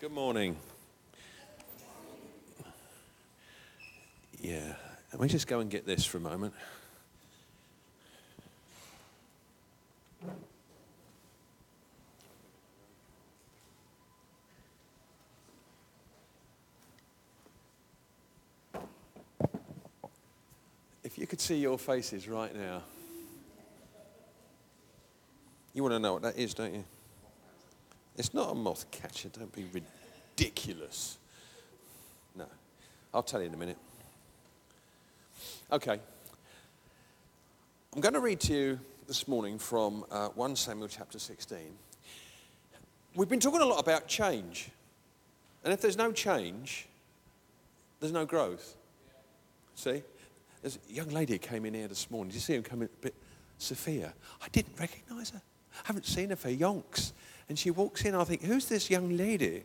Good morning. Yeah, let me just go and get this for a moment. If you could see your faces right now, you want to know what that is, don't you? It's not a moth catcher. Don't be ridiculous. No. I'll tell you in a minute. Okay. I'm going to read to you this morning from uh, 1 Samuel chapter 16. We've been talking a lot about change. And if there's no change, there's no growth. See? There's a young lady came in here this morning. Did you see her come in? Bit, Sophia. I didn't recognize her. I haven't seen her for yonks. And she walks in, I think, who's this young lady?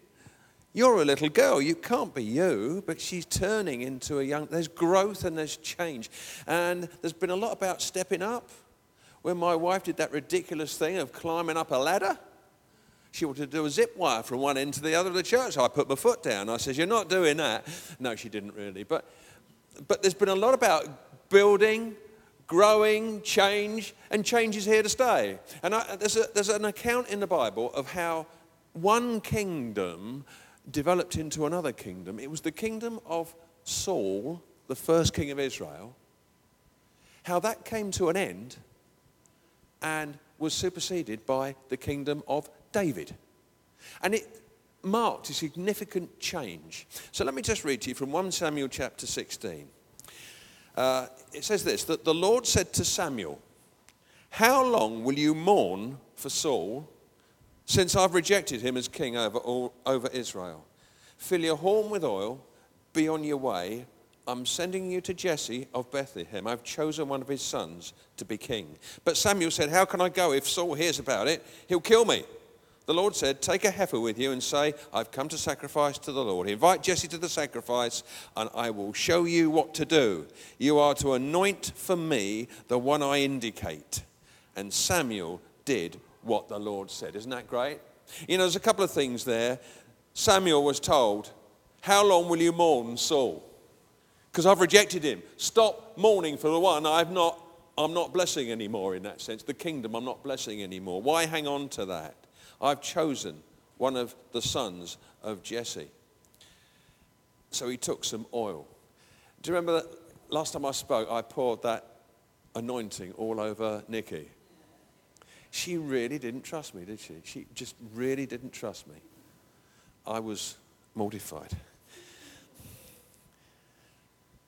You're a little girl. You can't be you, but she's turning into a young. There's growth and there's change. And there's been a lot about stepping up. When my wife did that ridiculous thing of climbing up a ladder, she wanted to do a zip wire from one end to the other of the church. I put my foot down. I said, You're not doing that. No, she didn't really. But, but there's been a lot about building growing, change, and change is here to stay. And I, there's, a, there's an account in the Bible of how one kingdom developed into another kingdom. It was the kingdom of Saul, the first king of Israel, how that came to an end and was superseded by the kingdom of David. And it marked a significant change. So let me just read to you from 1 Samuel chapter 16. Uh, it says this that the Lord said to Samuel, How long will you mourn for Saul, since I've rejected him as king over, all, over Israel? Fill your horn with oil, be on your way. I'm sending you to Jesse of Bethlehem. I've chosen one of his sons to be king. But Samuel said, How can I go? If Saul hears about it, he'll kill me. The Lord said, Take a heifer with you and say, I've come to sacrifice to the Lord. Invite Jesse to the sacrifice, and I will show you what to do. You are to anoint for me the one I indicate. And Samuel did what the Lord said. Isn't that great? You know, there's a couple of things there. Samuel was told, How long will you mourn Saul? Because I've rejected him. Stop mourning for the one I've not, I'm not blessing anymore in that sense. The kingdom I'm not blessing anymore. Why hang on to that? I've chosen one of the sons of Jesse. So he took some oil. Do you remember that last time I spoke, I poured that anointing all over Nikki? She really didn't trust me, did she? She just really didn't trust me. I was mortified.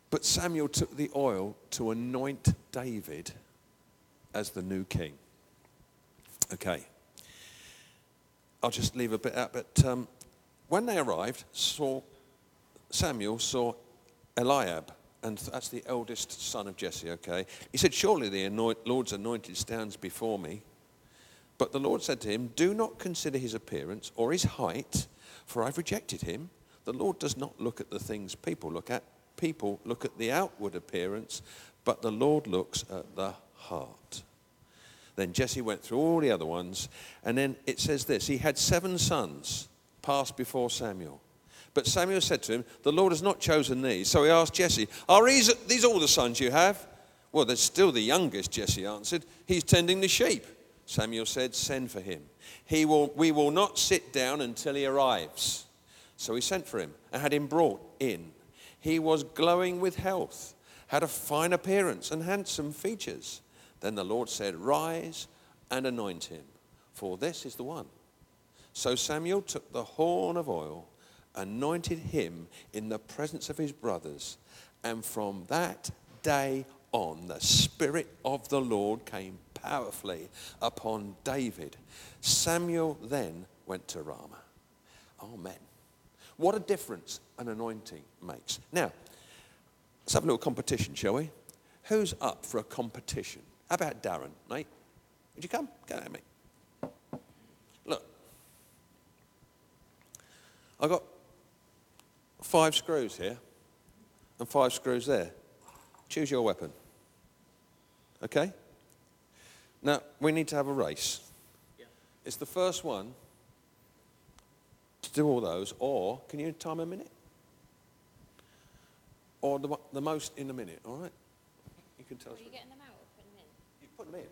But Samuel took the oil to anoint David as the new king. Okay. I'll just leave a bit out. But um, when they arrived, saw Samuel saw Eliab, and that's the eldest son of Jesse. Okay, he said, "Surely the anoint, Lord's anointed stands before me." But the Lord said to him, "Do not consider his appearance or his height, for I've rejected him. The Lord does not look at the things people look at. People look at the outward appearance, but the Lord looks at the heart." Then Jesse went through all the other ones. And then it says this He had seven sons passed before Samuel. But Samuel said to him, The Lord has not chosen these. So he asked Jesse, Are these, these all the sons you have? Well, there's still the youngest, Jesse answered. He's tending the sheep. Samuel said, Send for him. He will, we will not sit down until he arrives. So he sent for him and had him brought in. He was glowing with health, had a fine appearance and handsome features. Then the Lord said, Rise and anoint him, for this is the one. So Samuel took the horn of oil, anointed him in the presence of his brothers, and from that day on, the Spirit of the Lord came powerfully upon David. Samuel then went to Ramah. Amen. What a difference an anointing makes. Now, let's have a little competition, shall we? Who's up for a competition? How about Darren, mate? Would you come? Come at me. Look, I've got five screws here and five screws there. Choose your weapon. Okay? Now, we need to have a race. Yeah. It's the first one to do all those, or can you time a minute? Or the, the most in a minute, all right? You can tell Are us. Put them in.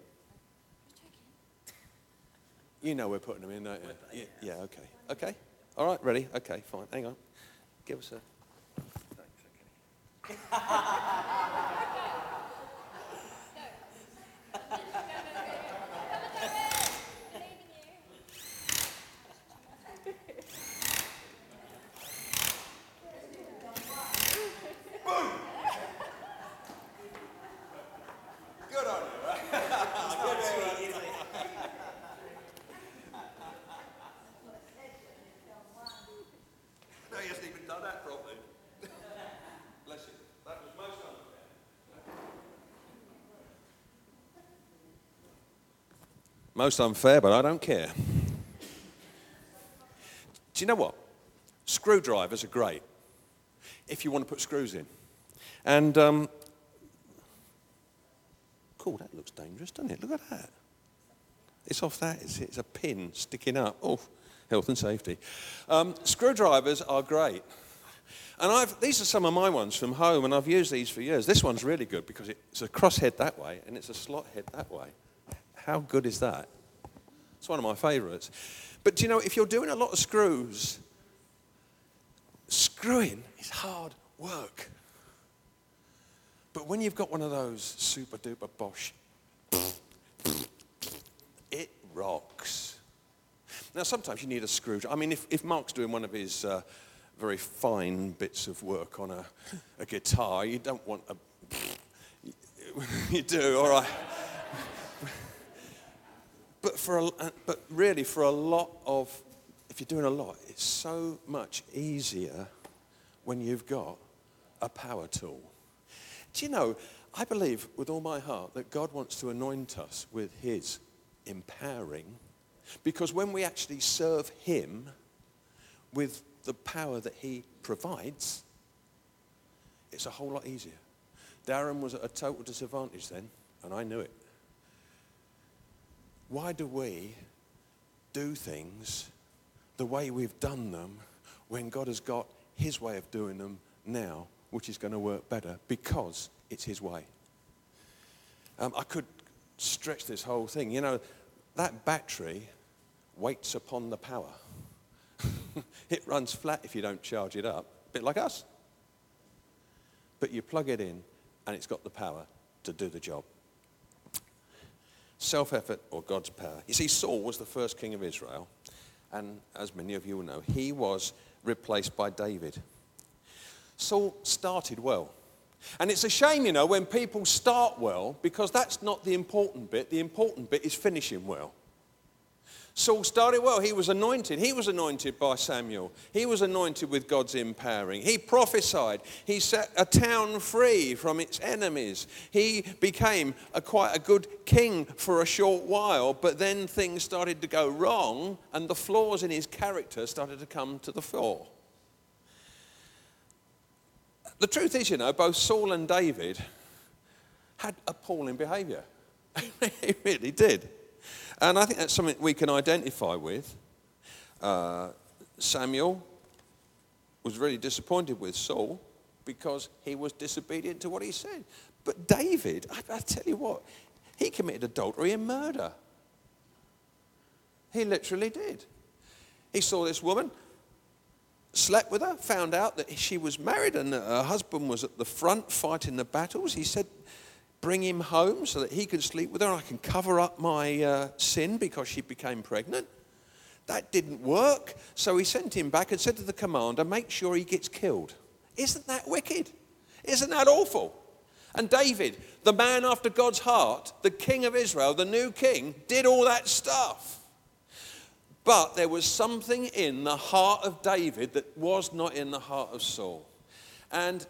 You know we're putting them in, don't you? Yeah, yeah, okay. Okay. All right, ready? Okay, fine. Hang on. Give us a. Thanks, okay. Good on you. No, he hasn't even done that properly. Bless you. That was most unfair. Most unfair, but I don't care. Do you know what? Screwdrivers are great if you want to put screws in. And, um, cool, that looks dangerous, doesn't it? Look at that. It's off that, it's, it's a pin sticking up. Oh, health and safety. Um, screwdrivers are great. And I've, these are some of my ones from home, and I've used these for years. This one's really good because it's a crosshead that way and it's a slot head that way. How good is that? It's one of my favourites. But do you know, if you're doing a lot of screws, screwing is hard work. But when you've got one of those super duper Bosch, it rocks. Now, sometimes you need a screwdriver. I mean, if, if Mark's doing one of his uh, very fine bits of work on a, a guitar, you don't want a. you do, all right. But, for a, uh, but really, for a lot of, if you're doing a lot, it's so much easier when you've got a power tool. Do you know, I believe with all my heart that God wants to anoint us with His empowering because when we actually serve Him with the power that He provides, it's a whole lot easier. Darren was at a total disadvantage then, and I knew it. Why do we do things the way we've done them when God has got His way of doing them now, which is going to work better because it's His way? Um, I could stretch this whole thing. You know, that battery waits upon the power. it runs flat if you don't charge it up, a bit like us. But you plug it in and it's got the power to do the job. Self effort or God's power. You see, Saul was the first king of Israel, and as many of you will know, he was replaced by David. Saul started well. And it's a shame, you know, when people start well, because that's not the important bit. The important bit is finishing well. Saul started well. He was anointed. He was anointed by Samuel. He was anointed with God's empowering. He prophesied. He set a town free from its enemies. He became a, quite a good king for a short while, but then things started to go wrong and the flaws in his character started to come to the fore. The truth is, you know, both Saul and David had appalling behavior. they really did. And I think that's something we can identify with. Uh, Samuel was really disappointed with Saul because he was disobedient to what he said. But David, I, I tell you what, he committed adultery and murder. He literally did. He saw this woman, slept with her, found out that she was married and that her husband was at the front fighting the battles. He said, Bring him home so that he can sleep with her. I can cover up my uh, sin because she became pregnant. That didn't work. So he sent him back and said to the commander, Make sure he gets killed. Isn't that wicked? Isn't that awful? And David, the man after God's heart, the king of Israel, the new king, did all that stuff. But there was something in the heart of David that was not in the heart of Saul. And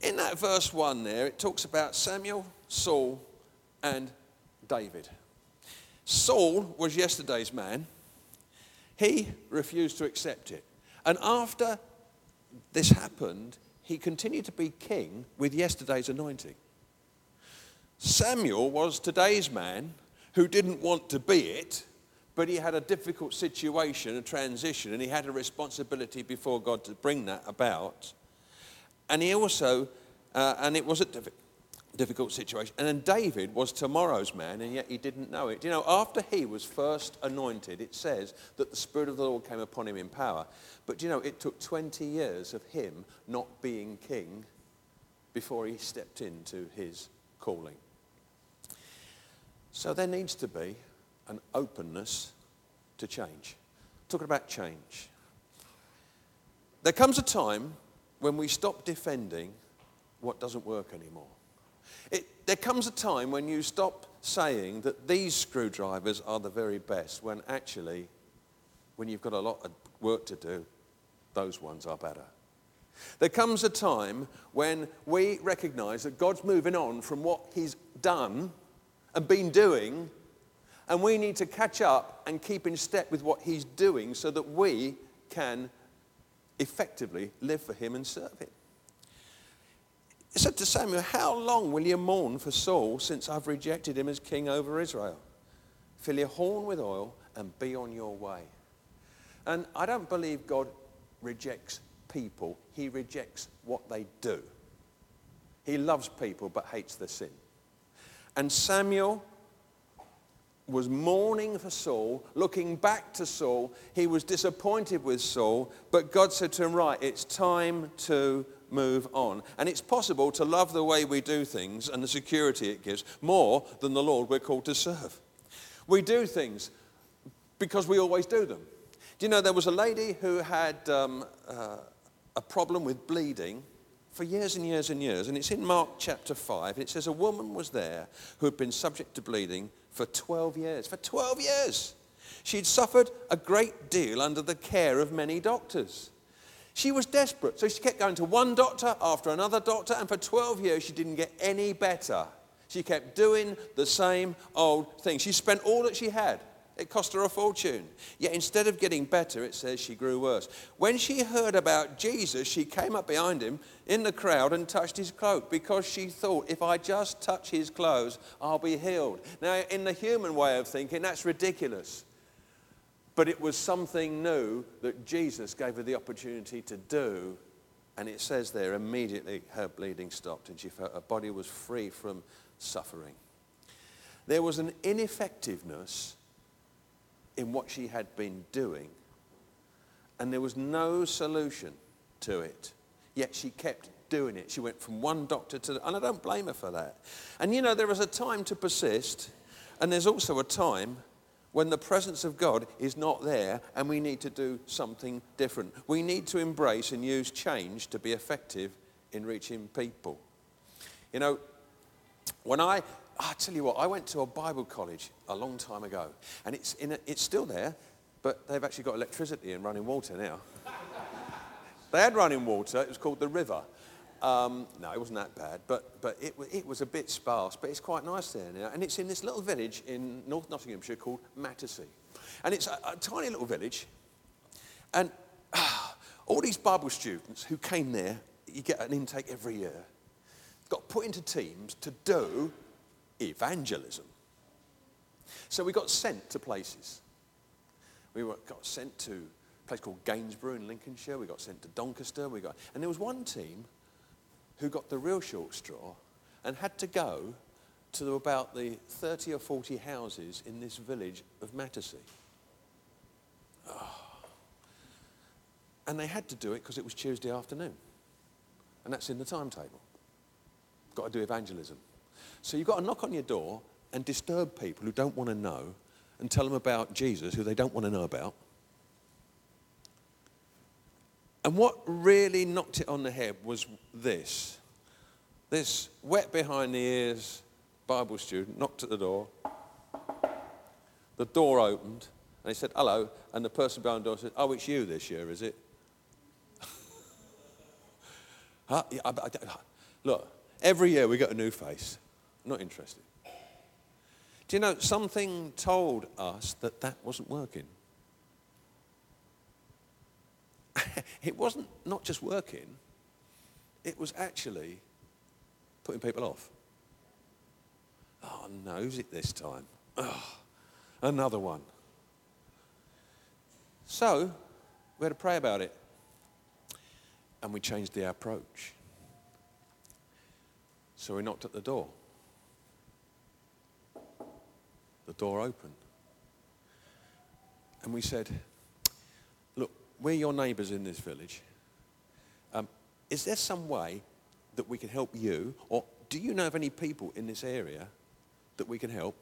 in that verse 1 there, it talks about Samuel, Saul, and David. Saul was yesterday's man. He refused to accept it. And after this happened, he continued to be king with yesterday's anointing. Samuel was today's man who didn't want to be it, but he had a difficult situation, a transition, and he had a responsibility before God to bring that about. And he also, uh, and it was a diffi- difficult situation. And then David was tomorrow's man, and yet he didn't know it. You know, after he was first anointed, it says that the Spirit of the Lord came upon him in power. But you know, it took 20 years of him not being king before he stepped into his calling. So there needs to be an openness to change. Talking about change. There comes a time when we stop defending what doesn't work anymore. It, there comes a time when you stop saying that these screwdrivers are the very best, when actually, when you've got a lot of work to do, those ones are better. There comes a time when we recognize that God's moving on from what He's done and been doing, and we need to catch up and keep in step with what He's doing so that we can effectively live for Him and serve Him. He said to Samuel, How long will you mourn for Saul since I've rejected him as king over Israel? Fill your horn with oil and be on your way. And I don't believe God rejects people, He rejects what they do. He loves people but hates their sin. And Samuel was mourning for Saul, looking back to Saul. He was disappointed with Saul, but God said to him, Right, it's time to move on. And it's possible to love the way we do things and the security it gives more than the Lord we're called to serve. We do things because we always do them. Do you know there was a lady who had um, uh, a problem with bleeding for years and years and years, and it's in Mark chapter 5. It says a woman was there who had been subject to bleeding for 12 years. For 12 years! She'd suffered a great deal under the care of many doctors. She was desperate, so she kept going to one doctor after another doctor, and for 12 years she didn't get any better. She kept doing the same old thing. She spent all that she had. It cost her a fortune. Yet instead of getting better, it says she grew worse. When she heard about Jesus, she came up behind him in the crowd and touched his cloak because she thought, if I just touch his clothes, I'll be healed. Now, in the human way of thinking, that's ridiculous. But it was something new that Jesus gave her the opportunity to do. And it says there, immediately her bleeding stopped and she felt her body was free from suffering. There was an ineffectiveness in what she had been doing, and there was no solution to it. Yet she kept doing it. She went from one doctor to the, and I don't blame her for that. And you know, there is a time to persist, and there's also a time when the presence of God is not there and we need to do something different. We need to embrace and use change to be effective in reaching people. You know, when I, I tell you what, I went to a Bible college a long time ago, and it's, in a, it's still there, but they've actually got electricity and running water now. they had running water, it was called the river. Um, no, it wasn't that bad, but, but it, it was a bit sparse, but it's quite nice there now. And it's in this little village in North Nottinghamshire called Mattersey. And it's a, a tiny little village. And ah, all these Bible students who came there, you get an intake every year, got put into teams to do evangelism. So we got sent to places. We got sent to a place called Gainsborough in Lincolnshire. We got sent to Doncaster. We got, and there was one team who got the real short straw and had to go to about the 30 or 40 houses in this village of Mattersey. Oh. Ah. And they had to do it because it was Tuesday afternoon. And that's in the timetable. Got to do evangelism. So you've got to knock on your door and disturb people who don't want to know and tell them about Jesus who they don't want to know about. And what really knocked it on the head was this. This wet behind the ears Bible student knocked at the door. The door opened and he said, hello. And the person behind the door said, oh, it's you this year, is it? huh? yeah, I, I, look, every year we get a new face. Not interested. Do you know, something told us that that wasn't working. it wasn't not just working, it was actually putting people off. Oh, no, who's it this time? Oh, another one. So we had to pray about it. And we changed the approach. So we knocked at the door. The door opened. And we said, we're your neighbours in this village. Um, is there some way that we can help you? Or do you know of any people in this area that we can help?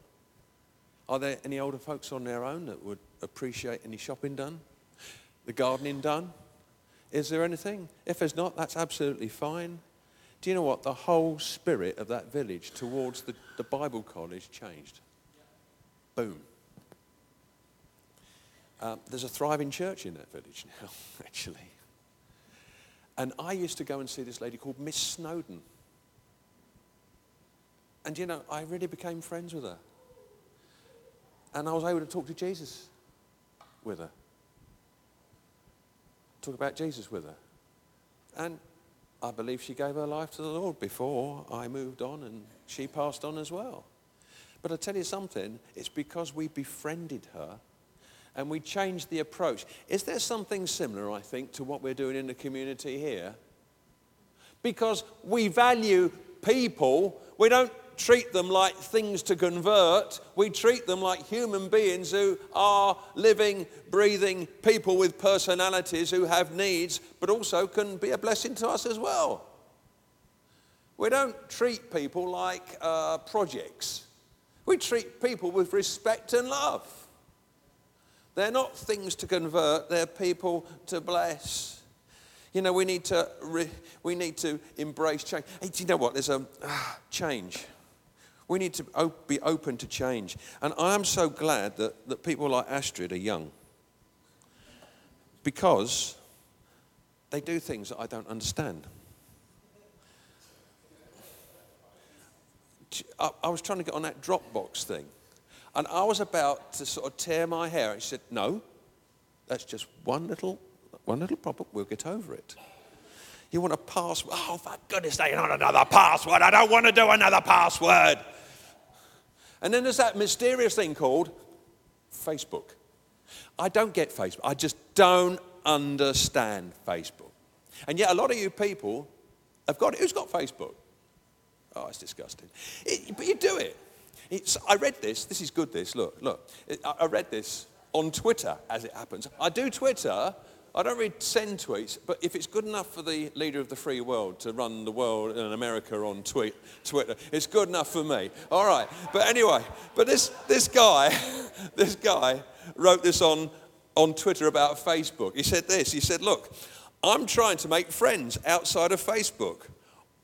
Are there any older folks on their own that would appreciate any shopping done? The gardening done? Is there anything? If there's not, that's absolutely fine. Do you know what? The whole spirit of that village towards the, the Bible college changed. Boom. Um, there's a thriving church in that village now, actually. And I used to go and see this lady called Miss Snowden. And you know, I really became friends with her. And I was able to talk to Jesus with her. Talk about Jesus with her. And I believe she gave her life to the Lord before I moved on and she passed on as well. But I tell you something, it's because we befriended her and we change the approach. Is there something similar, I think, to what we're doing in the community here? Because we value people, we don't treat them like things to convert. We treat them like human beings who are living, breathing people with personalities who have needs, but also can be a blessing to us as well. We don't treat people like uh, projects. We treat people with respect and love. They're not things to convert, they're people to bless. You know, we need to, re- we need to embrace change. Hey, do you know what? There's a ah, change. We need to op- be open to change. And I am so glad that, that people like Astrid are young because they do things that I don't understand. I, I was trying to get on that Dropbox thing. And I was about to sort of tear my hair. And she said, No, that's just one little, one little problem. We'll get over it. You want a password? Oh, for goodness sake, not another password. I don't want to do another password. And then there's that mysterious thing called Facebook. I don't get Facebook. I just don't understand Facebook. And yet, a lot of you people have got it. Who's got Facebook? Oh, it's disgusting. It, but you do it. It's, I read this. This is good, this. Look, look. I, I read this on Twitter, as it happens. I do Twitter. I don't really send tweets, but if it's good enough for the leader of the free world to run the world in America on tweet, Twitter, it's good enough for me. All right. But anyway, but this, this guy, this guy wrote this on, on Twitter about Facebook. He said this. He said, look, I'm trying to make friends outside of Facebook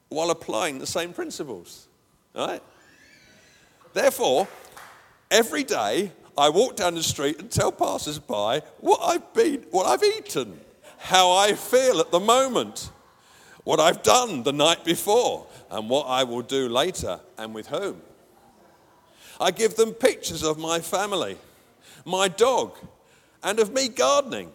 while applying the same principles. All right? Therefore, every day I walk down the street and tell passers-by what I've been, what I've eaten, how I feel at the moment, what I've done the night before, and what I will do later and with whom. I give them pictures of my family, my dog, and of me gardening,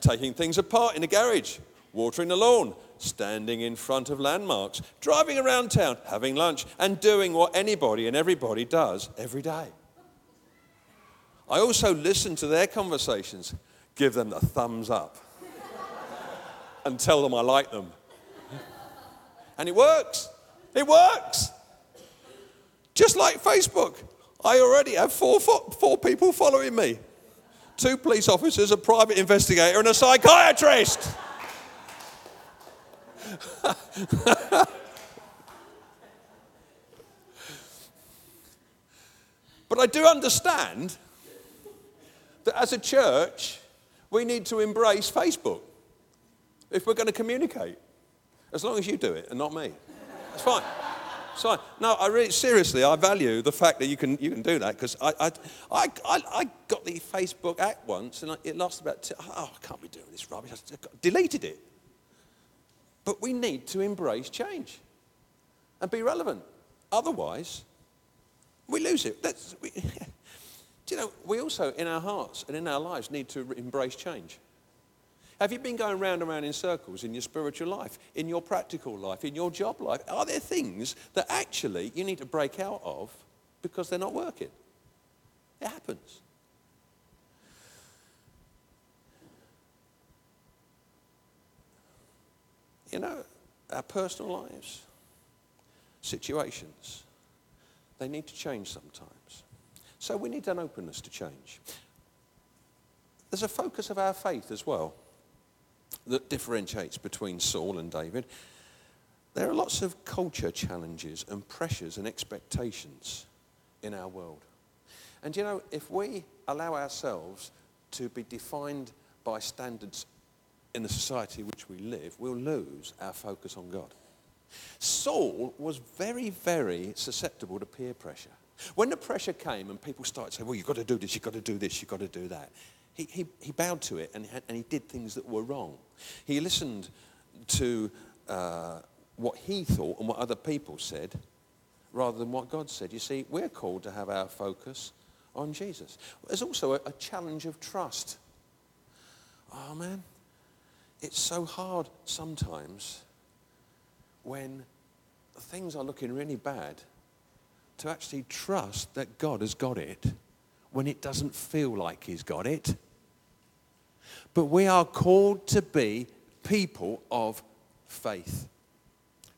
taking things apart in the garage, watering the lawn, standing in front of landmarks, driving around town, having lunch, and doing what anybody and everybody does every day. I also listen to their conversations, give them the thumbs up, and tell them I like them. And it works. It works. Just like Facebook, I already have four, four, four people following me two police officers, a private investigator, and a psychiatrist. but I do understand that as a church, we need to embrace Facebook if we're going to communicate. As long as you do it and not me. It's fine. It's fine. No, I really, seriously, I value the fact that you can, you can do that because I, I, I, I, got the Facebook app once and it lasted about, two, oh, I can't be doing this rubbish. I deleted it. But we need to embrace change and be relevant. Otherwise, we lose it. We, do you know, we also, in our hearts and in our lives, need to embrace change. Have you been going round and round in circles in your spiritual life, in your practical life, in your job life? Are there things that actually you need to break out of because they're not working? It happens. Our personal lives, situations, they need to change sometimes. So we need an openness to change. There's a focus of our faith as well that differentiates between Saul and David. There are lots of culture challenges and pressures and expectations in our world. And you know, if we allow ourselves to be defined by standards in the society in which we live, we'll lose our focus on God. Saul was very, very susceptible to peer pressure. When the pressure came and people started saying, well, you've got to do this, you've got to do this, you've got to do that, he, he, he bowed to it and, and he did things that were wrong. He listened to uh, what he thought and what other people said rather than what God said. You see, we're called to have our focus on Jesus. There's also a, a challenge of trust. Oh, man, it's so hard sometimes when things are looking really bad to actually trust that God has got it when it doesn't feel like he's got it. But we are called to be people of faith.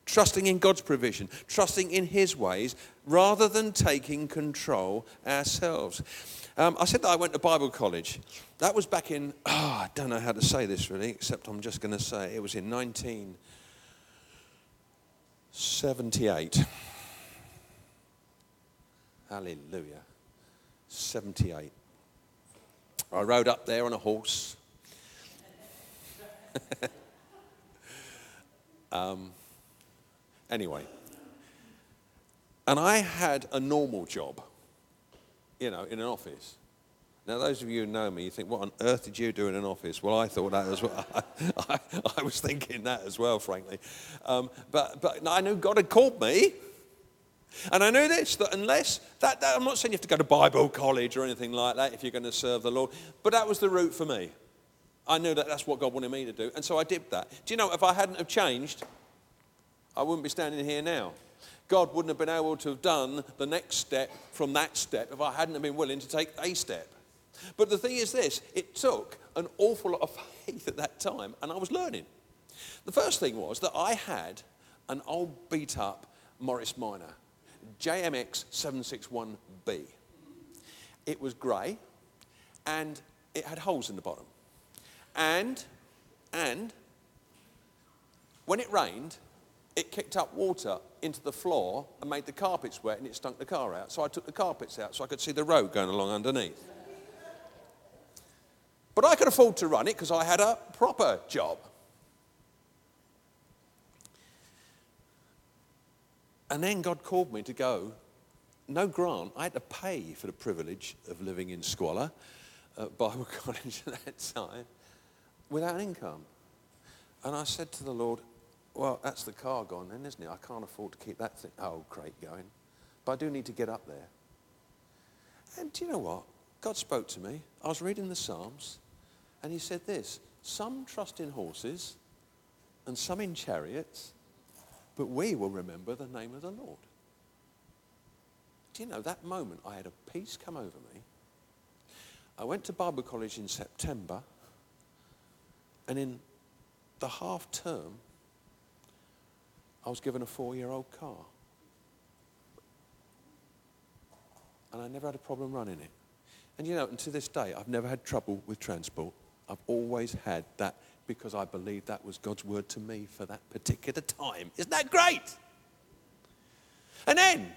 Trusting in God's provision, trusting in his ways, rather than taking control ourselves. Um, I said that I went to Bible college. That was back in, oh, I don't know how to say this really, except I'm just going to say it was in 1978. Hallelujah. 78. I rode up there on a horse. um, anyway, and I had a normal job, you know, in an office. Now, those of you who know me, you think, what on earth did you do in an office? Well, I thought that as well. I, I was thinking that as well, frankly. Um, but, but I knew God had called me. And I knew this, that unless, that, that, I'm not saying you have to go to Bible college or anything like that if you're going to serve the Lord, but that was the route for me. I knew that that's what God wanted me to do, and so I did that. Do you know, if I hadn't have changed, I wouldn't be standing here now. God wouldn't have been able to have done the next step from that step if I hadn't have been willing to take a step. But the thing is this, it took an awful lot of faith at that time, and I was learning. The first thing was that I had an old beat up Morris Minor JMX 761B. It was grey and it had holes in the bottom. And, and when it rained, it kicked up water into the floor and made the carpets wet and it stunk the car out. So I took the carpets out so I could see the road going along underneath. But I could afford to run it because I had a proper job. And then God called me to go. No grant. I had to pay for the privilege of living in squalor at Bible college at that time without income. And I said to the Lord, well, that's the car gone then, isn't it? I can't afford to keep that thing, oh, old crate going. But I do need to get up there. And do you know what? God spoke to me. I was reading the Psalms, and he said this Some trust in horses, and some in chariots, but we will remember the name of the Lord. Do you know, that moment I had a peace come over me. I went to Bible college in September, and in the half term, I was given a four year old car. And I never had a problem running it. And you know, and to this day, I've never had trouble with transport. I've always had that because I believe that was God's word to me for that particular time. Isn't that great? And then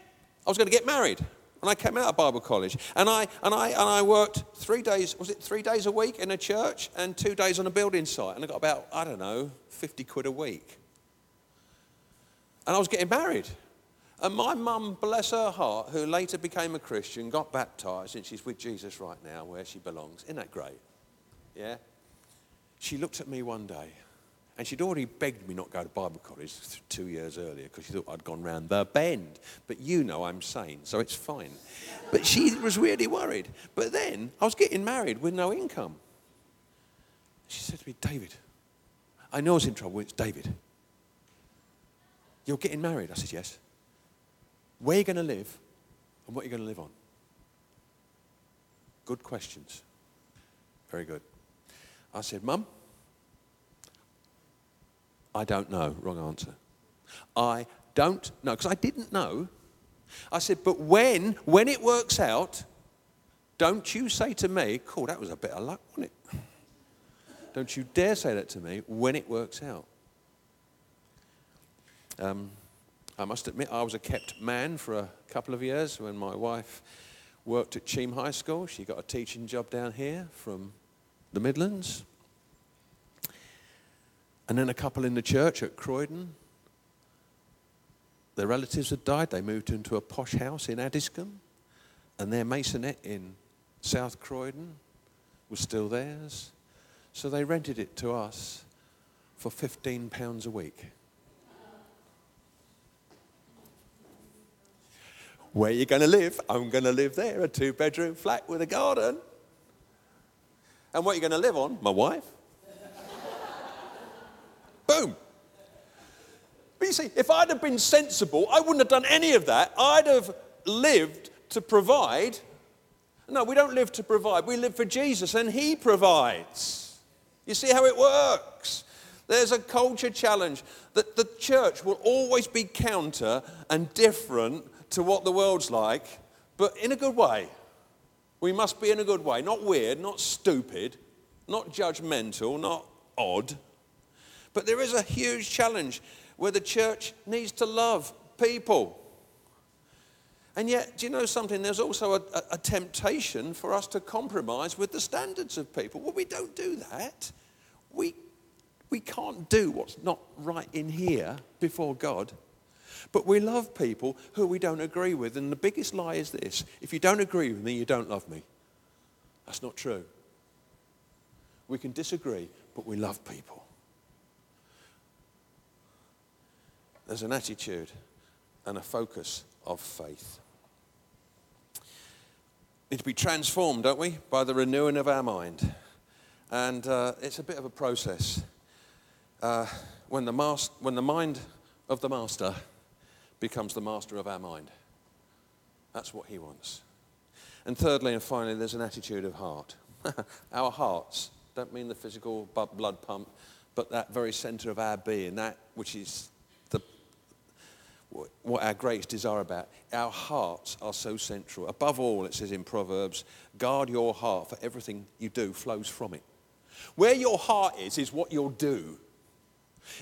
I was going to get married when I came out of Bible college. And I, and, I, and I worked three days, was it three days a week in a church and two days on a building site. And I got about, I don't know, 50 quid a week. And I was getting married. And my mum, bless her heart, who later became a Christian, got baptized and she's with Jesus right now where she belongs. Isn't that great? Yeah? She looked at me one day and she'd already begged me not to go to Bible college two years earlier because she thought I'd gone round the bend. But you know I'm sane, so it's fine. But she was really worried. But then I was getting married with no income. She said to me, David, I know I was in trouble. It's David. You're getting married? I said, yes. Where are you going to live and what are you going to live on? Good questions. Very good. I said, Mum, I don't know. Wrong answer. I don't know. Because I didn't know. I said, but when, when it works out, don't you say to me, cool, that was a bit of luck, wasn't it? Don't you dare say that to me when it works out. Um, I must admit, I was a kept man for a couple of years when my wife worked at Cheam High School. She got a teaching job down here from the Midlands. And then a couple in the church at Croydon. Their relatives had died. They moved into a posh house in Addiscombe. And their masonette in South Croydon was still theirs. So they rented it to us for £15 a week. Where are you going to live? I'm going to live there, a two bedroom flat with a garden. And what are you going to live on? My wife. Boom. But you see, if I'd have been sensible, I wouldn't have done any of that. I'd have lived to provide. No, we don't live to provide. We live for Jesus, and He provides. You see how it works? There's a culture challenge that the church will always be counter and different to what the world's like, but in a good way. We must be in a good way, not weird, not stupid, not judgmental, not odd. But there is a huge challenge where the church needs to love people. And yet, do you know something? There's also a, a, temptation for us to compromise with the standards of people. Well, we don't do that. We, we can't do what's not right in here before God. But we love people who we don't agree with. And the biggest lie is this if you don't agree with me, you don't love me. That's not true. We can disagree, but we love people. There's an attitude and a focus of faith. We need to be transformed, don't we, by the renewing of our mind. And uh, it's a bit of a process. Uh, when, the mas- when the mind of the master becomes the master of our mind. That's what he wants. And thirdly and finally, there's an attitude of heart. our hearts don't mean the physical blood pump, but that very center of our being, that which is the, what our greatest desire about. Our hearts are so central. Above all, it says in Proverbs, guard your heart, for everything you do flows from it. Where your heart is, is what you'll do.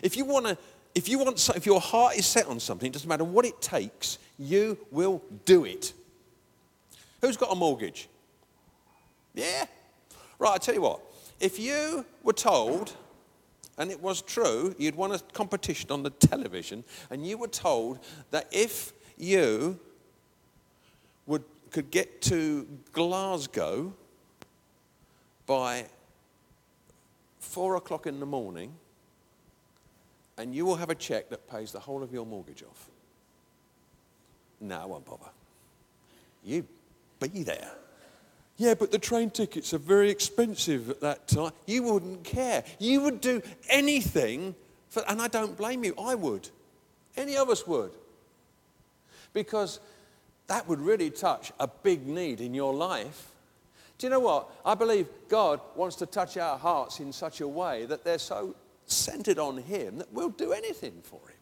If you want to if you want, if your heart is set on something, it doesn't matter what it takes, you will do it. Who's got a mortgage? Yeah? Right, I tell you what. If you were told, and it was true, you'd won a competition on the television, and you were told that if you would, could get to Glasgow by four o'clock in the morning, and you will have a check that pays the whole of your mortgage off. No, I won't bother. You be there. Yeah, but the train tickets are very expensive at that time. You wouldn't care. You would do anything, for, and I don't blame you. I would. Any of us would. Because that would really touch a big need in your life. Do you know what? I believe God wants to touch our hearts in such a way that they're so centered on Him that we'll do anything for Him.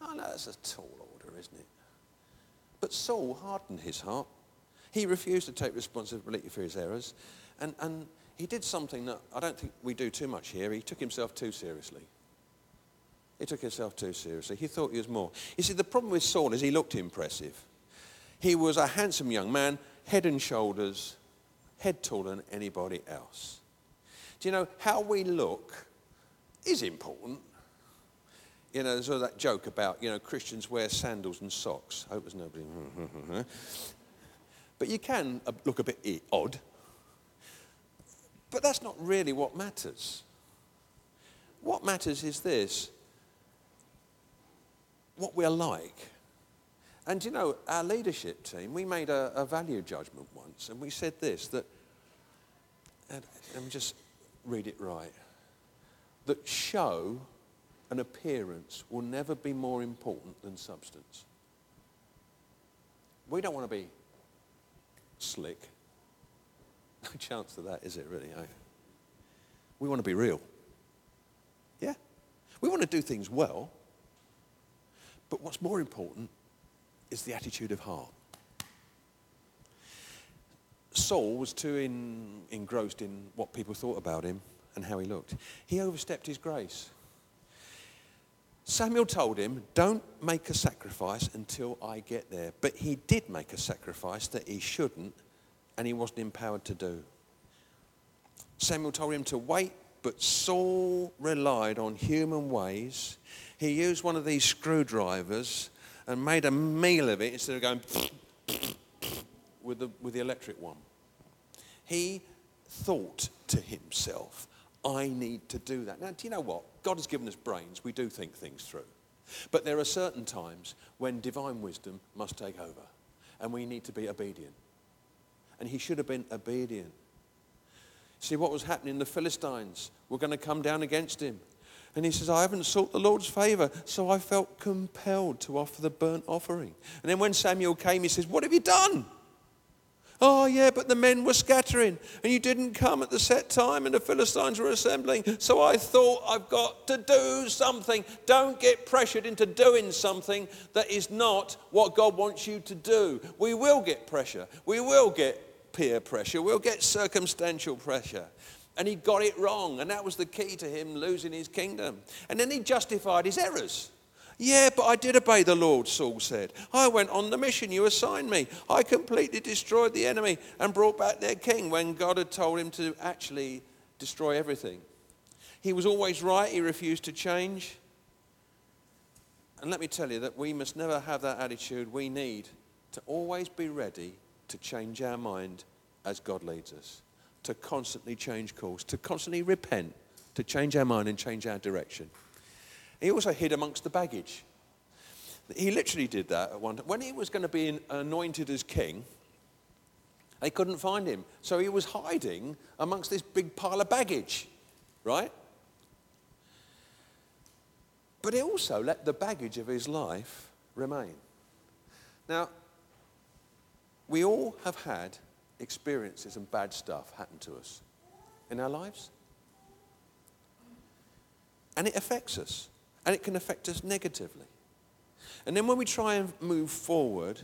I know that's a tall order, isn't it? But Saul hardened his heart. He refused to take responsibility for his errors. And, and he did something that I don't think we do too much here. He took himself too seriously. He took himself too seriously. He thought he was more. You see, the problem with Saul is he looked impressive. He was a handsome young man, head and shoulders, head taller than anybody else. Do you know how we look is important. You know, there's all that joke about, you know, Christians wear sandals and socks. I hope there's nobody. but you can uh, look a bit odd. But that's not really what matters. What matters is this what we're like. And you know, our leadership team, we made a, a value judgment once, and we said this that, and let me just read it right that show and appearance will never be more important than substance. We don't want to be slick. No chance of that, is it really? We want to be real. Yeah? We want to do things well. But what's more important is the attitude of heart. Saul was too in, engrossed in what people thought about him and how he looked. He overstepped his grace. Samuel told him, Don't make a sacrifice until I get there. But he did make a sacrifice that he shouldn't and he wasn't empowered to do. Samuel told him to wait, but Saul relied on human ways. He used one of these screwdrivers and made a meal of it instead of going with the, with the electric one. He thought to himself, I need to do that. Now, do you know what? God has given us brains. We do think things through. But there are certain times when divine wisdom must take over and we need to be obedient. And he should have been obedient. See what was happening? The Philistines were going to come down against him. And he says, I haven't sought the Lord's favor, so I felt compelled to offer the burnt offering. And then when Samuel came, he says, What have you done? Oh, yeah, but the men were scattering and you didn't come at the set time and the Philistines were assembling. So I thought I've got to do something. Don't get pressured into doing something that is not what God wants you to do. We will get pressure. We will get peer pressure. We'll get circumstantial pressure. And he got it wrong. And that was the key to him losing his kingdom. And then he justified his errors. Yeah, but I did obey the Lord, Saul said. I went on the mission you assigned me. I completely destroyed the enemy and brought back their king when God had told him to actually destroy everything. He was always right, he refused to change. And let me tell you that we must never have that attitude. We need to always be ready to change our mind as God leads us, to constantly change course, to constantly repent, to change our mind and change our direction. He also hid amongst the baggage. He literally did that at one time. When he was going to be anointed as king, they couldn't find him. So he was hiding amongst this big pile of baggage, right? But he also let the baggage of his life remain. Now, we all have had experiences and bad stuff happen to us in our lives. And it affects us and it can affect us negatively. And then when we try and move forward,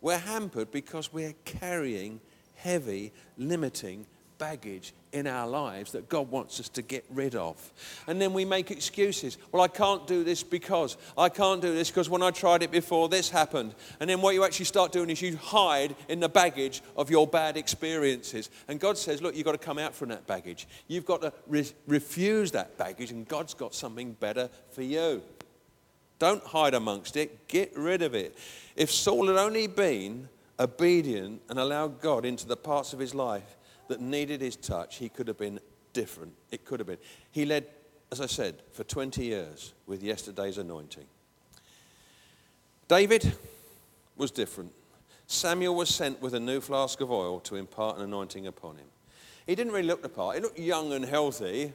we're hampered because we're carrying heavy, limiting baggage in our lives that God wants us to get rid of. And then we make excuses. Well, I can't do this because. I can't do this because when I tried it before, this happened. And then what you actually start doing is you hide in the baggage of your bad experiences. And God says, look, you've got to come out from that baggage. You've got to re- refuse that baggage, and God's got something better for you. Don't hide amongst it, get rid of it. If Saul had only been obedient and allowed God into the parts of his life that needed his touch, he could have been different. It could have been. He led, as I said, for 20 years with yesterday's anointing. David was different. Samuel was sent with a new flask of oil to impart an anointing upon him. He didn't really look the part. He looked young and healthy,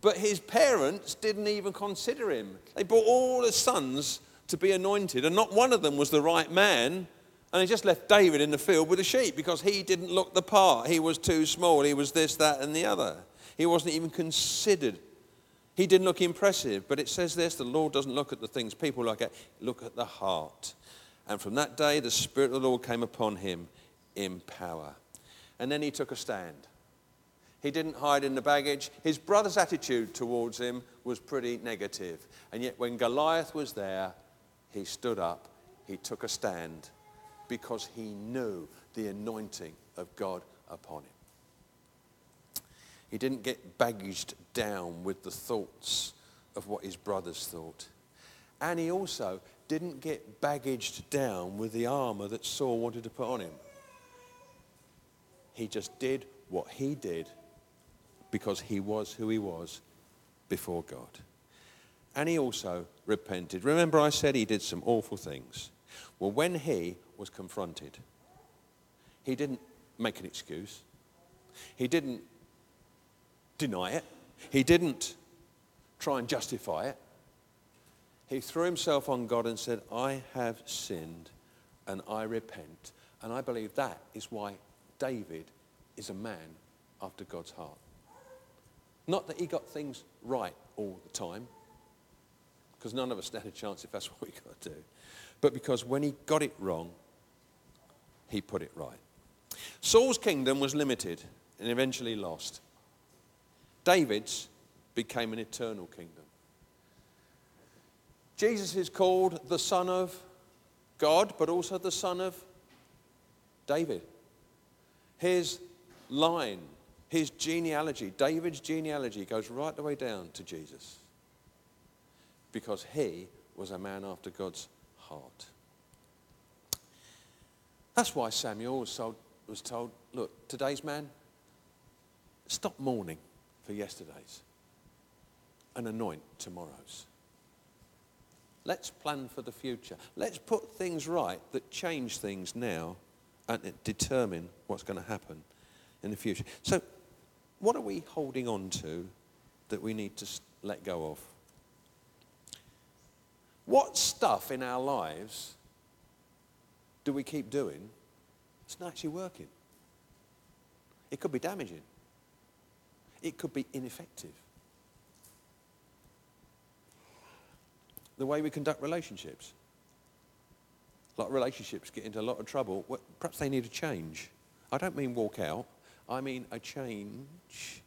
but his parents didn't even consider him. They brought all the sons to be anointed, and not one of them was the right man. And he just left David in the field with the sheep because he didn't look the part. He was too small. He was this, that, and the other. He wasn't even considered. He didn't look impressive. But it says this the Lord doesn't look at the things people look at, look at the heart. And from that day, the Spirit of the Lord came upon him in power. And then he took a stand. He didn't hide in the baggage. His brother's attitude towards him was pretty negative. And yet, when Goliath was there, he stood up, he took a stand, because he knew the anointing of God upon him. He didn't get baggaged down with the thoughts of what his brothers thought. And he also didn't get baggaged down with the armor that Saul wanted to put on him. He just did what he did because he was who he was before God. And he also repented. Remember, I said he did some awful things. Well, when he was confronted, he didn't make an excuse. He didn't deny it. He didn't try and justify it. He threw himself on God and said, I have sinned and I repent. And I believe that is why David is a man after God's heart. Not that he got things right all the time, because none of us stand a chance if that's what we got to do, but because when he got it wrong, he put it right. Saul's kingdom was limited and eventually lost. David's became an eternal kingdom. Jesus is called the Son of God, but also the Son of David. His line, his genealogy, David's genealogy goes right the way down to Jesus because he was a man after God's heart. That's why Samuel was told, was told look, today's man, stop mourning for yesterday's and anoint tomorrow's. Let's plan for the future. Let's put things right that change things now and determine what's going to happen in the future. So, what are we holding on to that we need to let go of? What stuff in our lives do we keep doing it's not actually working? It could be damaging. It could be ineffective. The way we conduct relationships. A lot of relationships get into a lot of trouble. Well, perhaps they need a change. I don't mean walk out. I mean a change.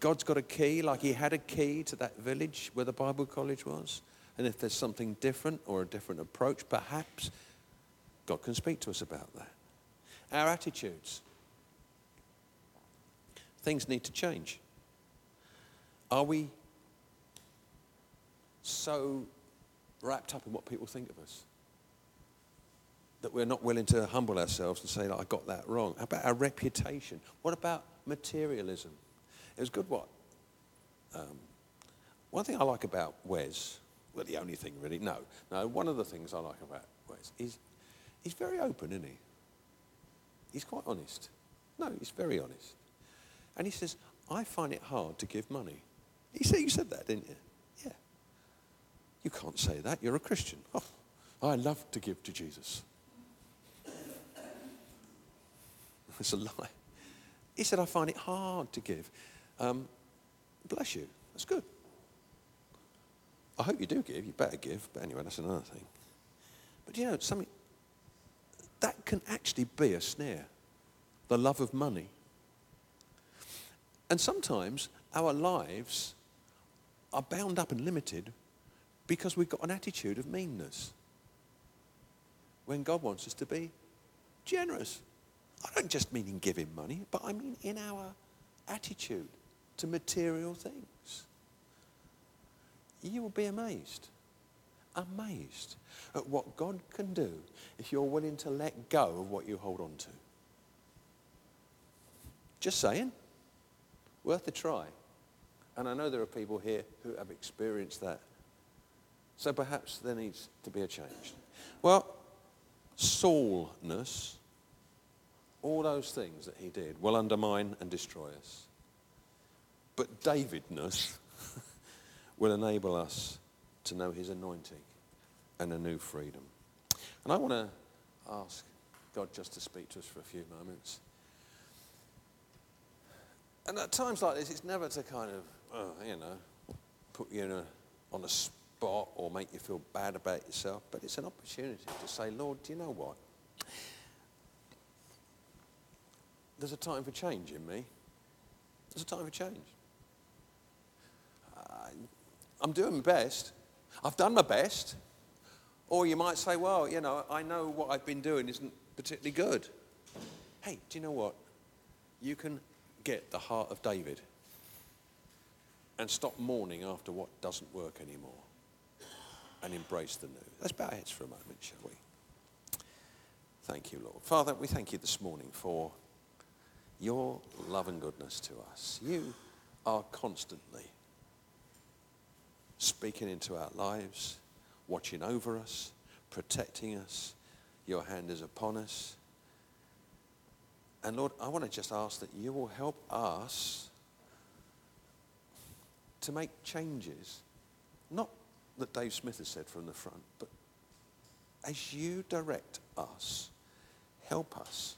God's got a key, like he had a key to that village where the Bible college was. And if there's something different or a different approach, perhaps God can speak to us about that. Our attitudes. Things need to change. Are we so wrapped up in what people think of us that we're not willing to humble ourselves and say, that I got that wrong? How about our reputation? What about materialism? It was good what? Um, one thing I like about Wes, well, the only thing really, no, no, one of the things I like about Wes is he's very open, isn't he? He's quite honest. No, he's very honest. And he says, I find it hard to give money. He said, you said that, didn't you? Yeah. You can't say that. You're a Christian. Oh, I love to give to Jesus. It's a lie. He said, I find it hard to give. Um, bless you. That's good. I hope you do give. You better give. But anyway, that's another thing. But you know, something that can actually be a snare. The love of money. And sometimes our lives are bound up and limited because we've got an attitude of meanness. When God wants us to be generous. I don't just mean in giving money, but I mean in our attitude to material things. You will be amazed, amazed at what God can do if you're willing to let go of what you hold on to. Just saying. Worth a try. And I know there are people here who have experienced that. So perhaps there needs to be a change. Well, Saulness, all those things that he did will undermine and destroy us. But Davidness will enable us to know his anointing and a new freedom. And I want to ask God just to speak to us for a few moments. And at times like this, it's never to kind of, oh, you know, put you a, on a spot or make you feel bad about yourself, but it's an opportunity to say, Lord, do you know what? There's a time for change in me. There's a time for change. I'm doing my best. I've done my best. Or you might say, well, you know, I know what I've been doing isn't particularly good. Hey, do you know what? You can get the heart of David and stop mourning after what doesn't work anymore and embrace the new. Let's bow our heads for a moment, shall we? Thank you, Lord. Father, we thank you this morning for your love and goodness to us. You are constantly speaking into our lives, watching over us, protecting us. Your hand is upon us. And Lord, I want to just ask that you will help us to make changes. Not that Dave Smith has said from the front, but as you direct us, help us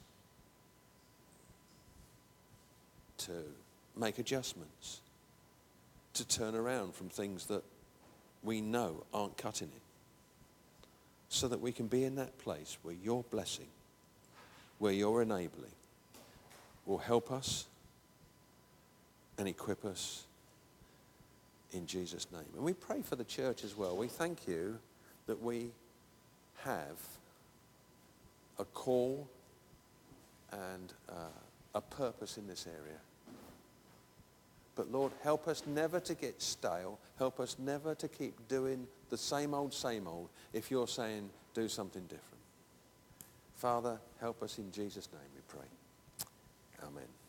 to make adjustments to turn around from things that we know aren't cutting it. So that we can be in that place where your blessing, where your enabling will help us and equip us in Jesus' name. And we pray for the church as well. We thank you that we have a call and uh, a purpose in this area. But Lord, help us never to get stale. Help us never to keep doing the same old, same old if you're saying do something different. Father, help us in Jesus' name, we pray. Amen.